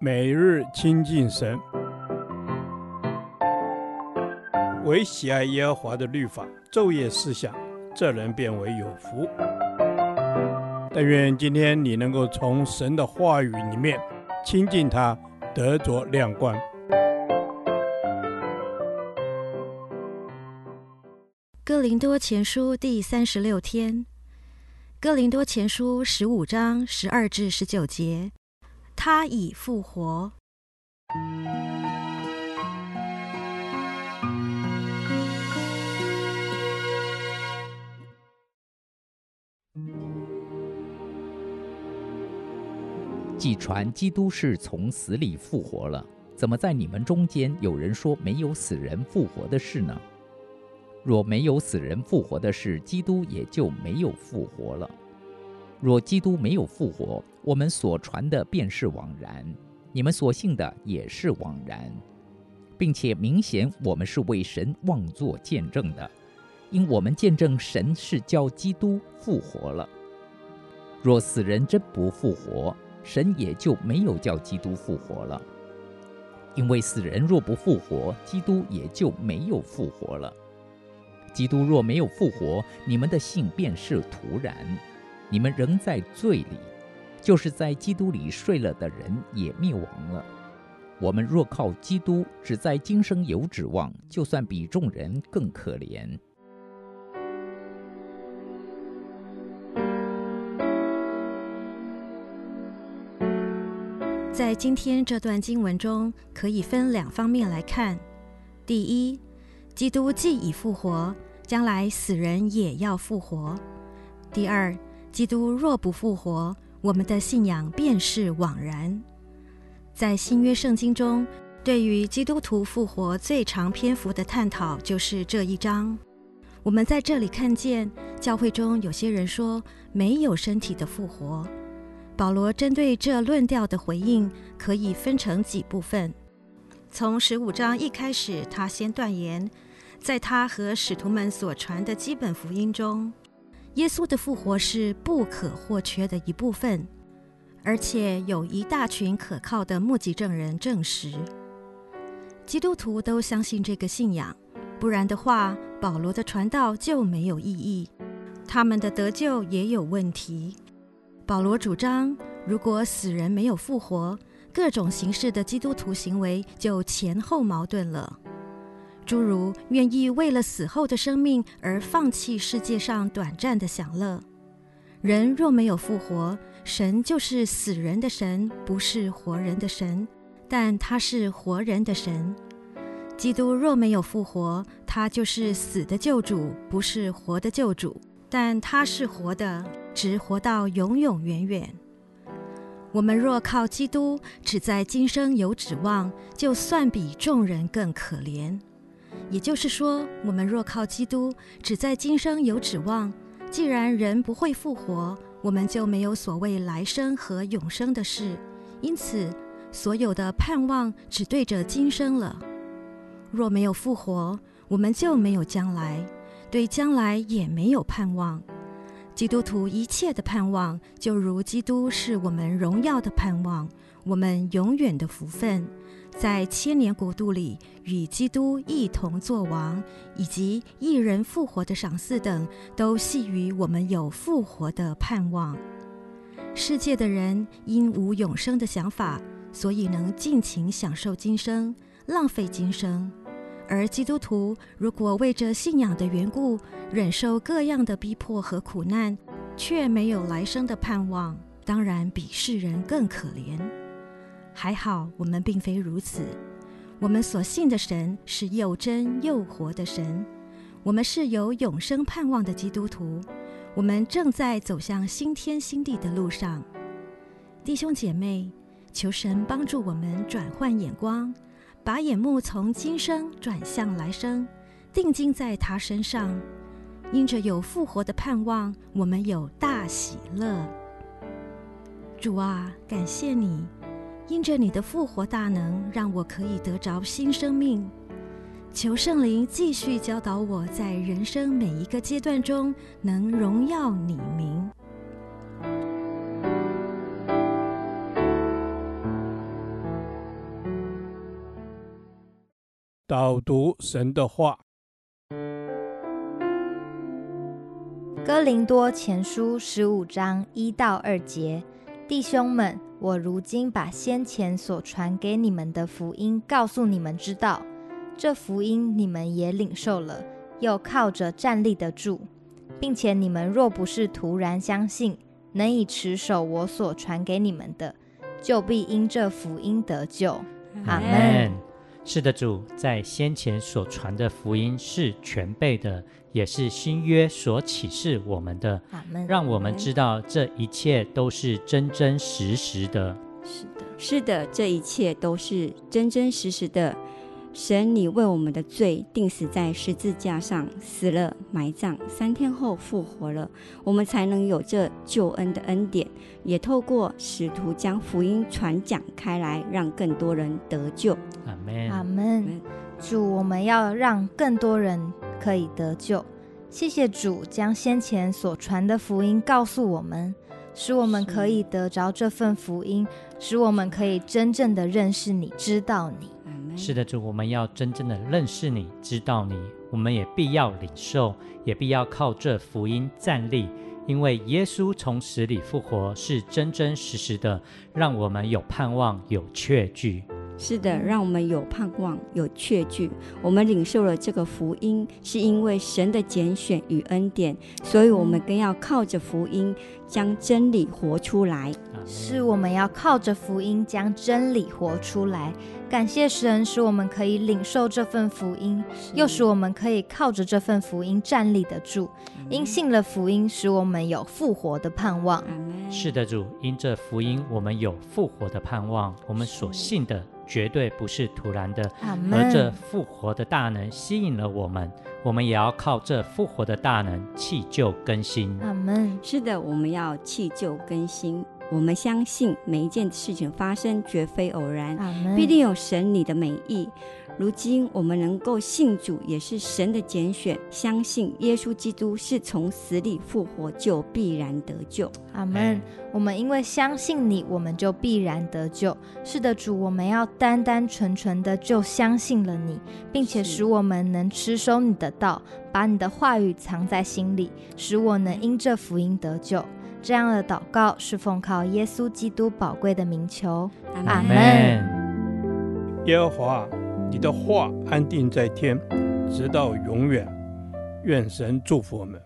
每日亲近神，唯喜爱耶和华的律法，昼夜思想，这人便为有福。但愿今天你能够从神的话语里面亲近他，得着亮光。哥林多前书第三十六天，哥林多前书十五章十二至十九节。他已复活。既传基督是从死里复活了，怎么在你们中间有人说没有死人复活的事呢？若没有死人复活的事，基督也就没有复活了。若基督没有复活，我们所传的便是枉然，你们所信的也是枉然，并且明显我们是为神妄作见证的，因我们见证神是叫基督复活了。若死人真不复活，神也就没有叫基督复活了。因为死人若不复活，基督也就没有复活了。基督若没有复活，你们的信便是徒然。你们仍在罪里，就是在基督里睡了的人也灭亡了。我们若靠基督，只在今生有指望，就算比众人更可怜。在今天这段经文中，可以分两方面来看：第一，基督既已复活，将来死人也要复活；第二。基督若不复活，我们的信仰便是枉然。在新约圣经中，对于基督徒复活最长篇幅的探讨就是这一章。我们在这里看见，教会中有些人说没有身体的复活。保罗针对这论调的回应，可以分成几部分。从十五章一开始，他先断言，在他和使徒们所传的基本福音中。耶稣的复活是不可或缺的一部分，而且有一大群可靠的目击证人证实。基督徒都相信这个信仰，不然的话，保罗的传道就没有意义，他们的得救也有问题。保罗主张，如果死人没有复活，各种形式的基督徒行为就前后矛盾了。诸如愿意为了死后的生命而放弃世界上短暂的享乐，人若没有复活，神就是死人的神，不是活人的神，但他是活人的神。基督若没有复活，他就是死的救主，不是活的救主，但他是活的，直活到永永远远。我们若靠基督，只在今生有指望，就算比众人更可怜。也就是说，我们若靠基督，只在今生有指望，既然人不会复活，我们就没有所谓来生和永生的事。因此，所有的盼望只对着今生了。若没有复活，我们就没有将来，对将来也没有盼望。基督徒一切的盼望，就如基督是我们荣耀的盼望，我们永远的福分。在千年国度里与基督一同作王，以及一人复活的赏赐等，都系于我们有复活的盼望。世界的人因无永生的想法，所以能尽情享受今生，浪费今生；而基督徒如果为着信仰的缘故，忍受各样的逼迫和苦难，却没有来生的盼望，当然比世人更可怜。还好，我们并非如此。我们所信的神是又真又活的神，我们是有永生盼望的基督徒。我们正在走向新天新地的路上。弟兄姐妹，求神帮助我们转换眼光，把眼目从今生转向来生，定睛在他身上。因着有复活的盼望，我们有大喜乐。主啊，感谢你。因着你的复活大能，让我可以得着新生命。求圣灵继续教导我在人生每一个阶段中，能荣耀你名。导读神的话。哥林多前书十五章一到二节，弟兄们，我如今把先前所传给你们的福音告诉你们知道，这福音你们也领受了，又靠着站立得住，并且你们若不是突然相信，能以持守我所传给你们的，就必因这福音得救。阿门。是的，主在先前所传的福音是全备的。也是新约所启示我们的，让我们知道这一切都是真真实实的。是的，是的，这一切都是真真实实的。神，你为我们的罪定死在十字架上，死了，埋葬，三天后复活了，我们才能有这救恩的恩典。也透过使徒将福音传讲开来，让更多人得救。阿门，阿门。主，我们要让更多人。可以得救，谢谢主将先前所传的福音告诉我们，使我们可以得着这份福音，使我们可以真正的认识你，知道你。是的，主，我们要真正的认识你，知道你，我们也必要领受，也必要靠这福音站立，因为耶稣从死里复活是真真实实的，让我们有盼望，有确据。是的，让我们有盼望，有确据。我们领受了这个福音，是因为神的拣选与恩典，所以我们更要靠着福音将真理活出来。是我们要靠着福音将真理活出来。感谢神，使我们可以领受这份福音，又使我们可以靠着这份福音站立得住。因信了福音，使我们有复活的盼望。是的，主，因这福音，我们有复活的盼望。我们所信的。绝对不是突然的，而这复活的大能吸引了我们，我们也要靠这复活的大能弃旧更新。阿门。是的，我们要弃旧更新。我们相信每一件事情发生绝非偶然，必定有神你的美意。如今我们能够信主，也是神的拣选。相信耶稣基督是从死里复活，就必然得救。阿门。我们因为相信你，我们就必然得救。是的，主，我们要单单纯纯的就相信了你，并且使我们能吃收你的道，把你的话语藏在心里，使我能因这福音得救。这样的祷告是奉靠耶稣基督宝贵的名求。阿门。耶和华。你的话安定在天，直到永远。愿神祝福我们。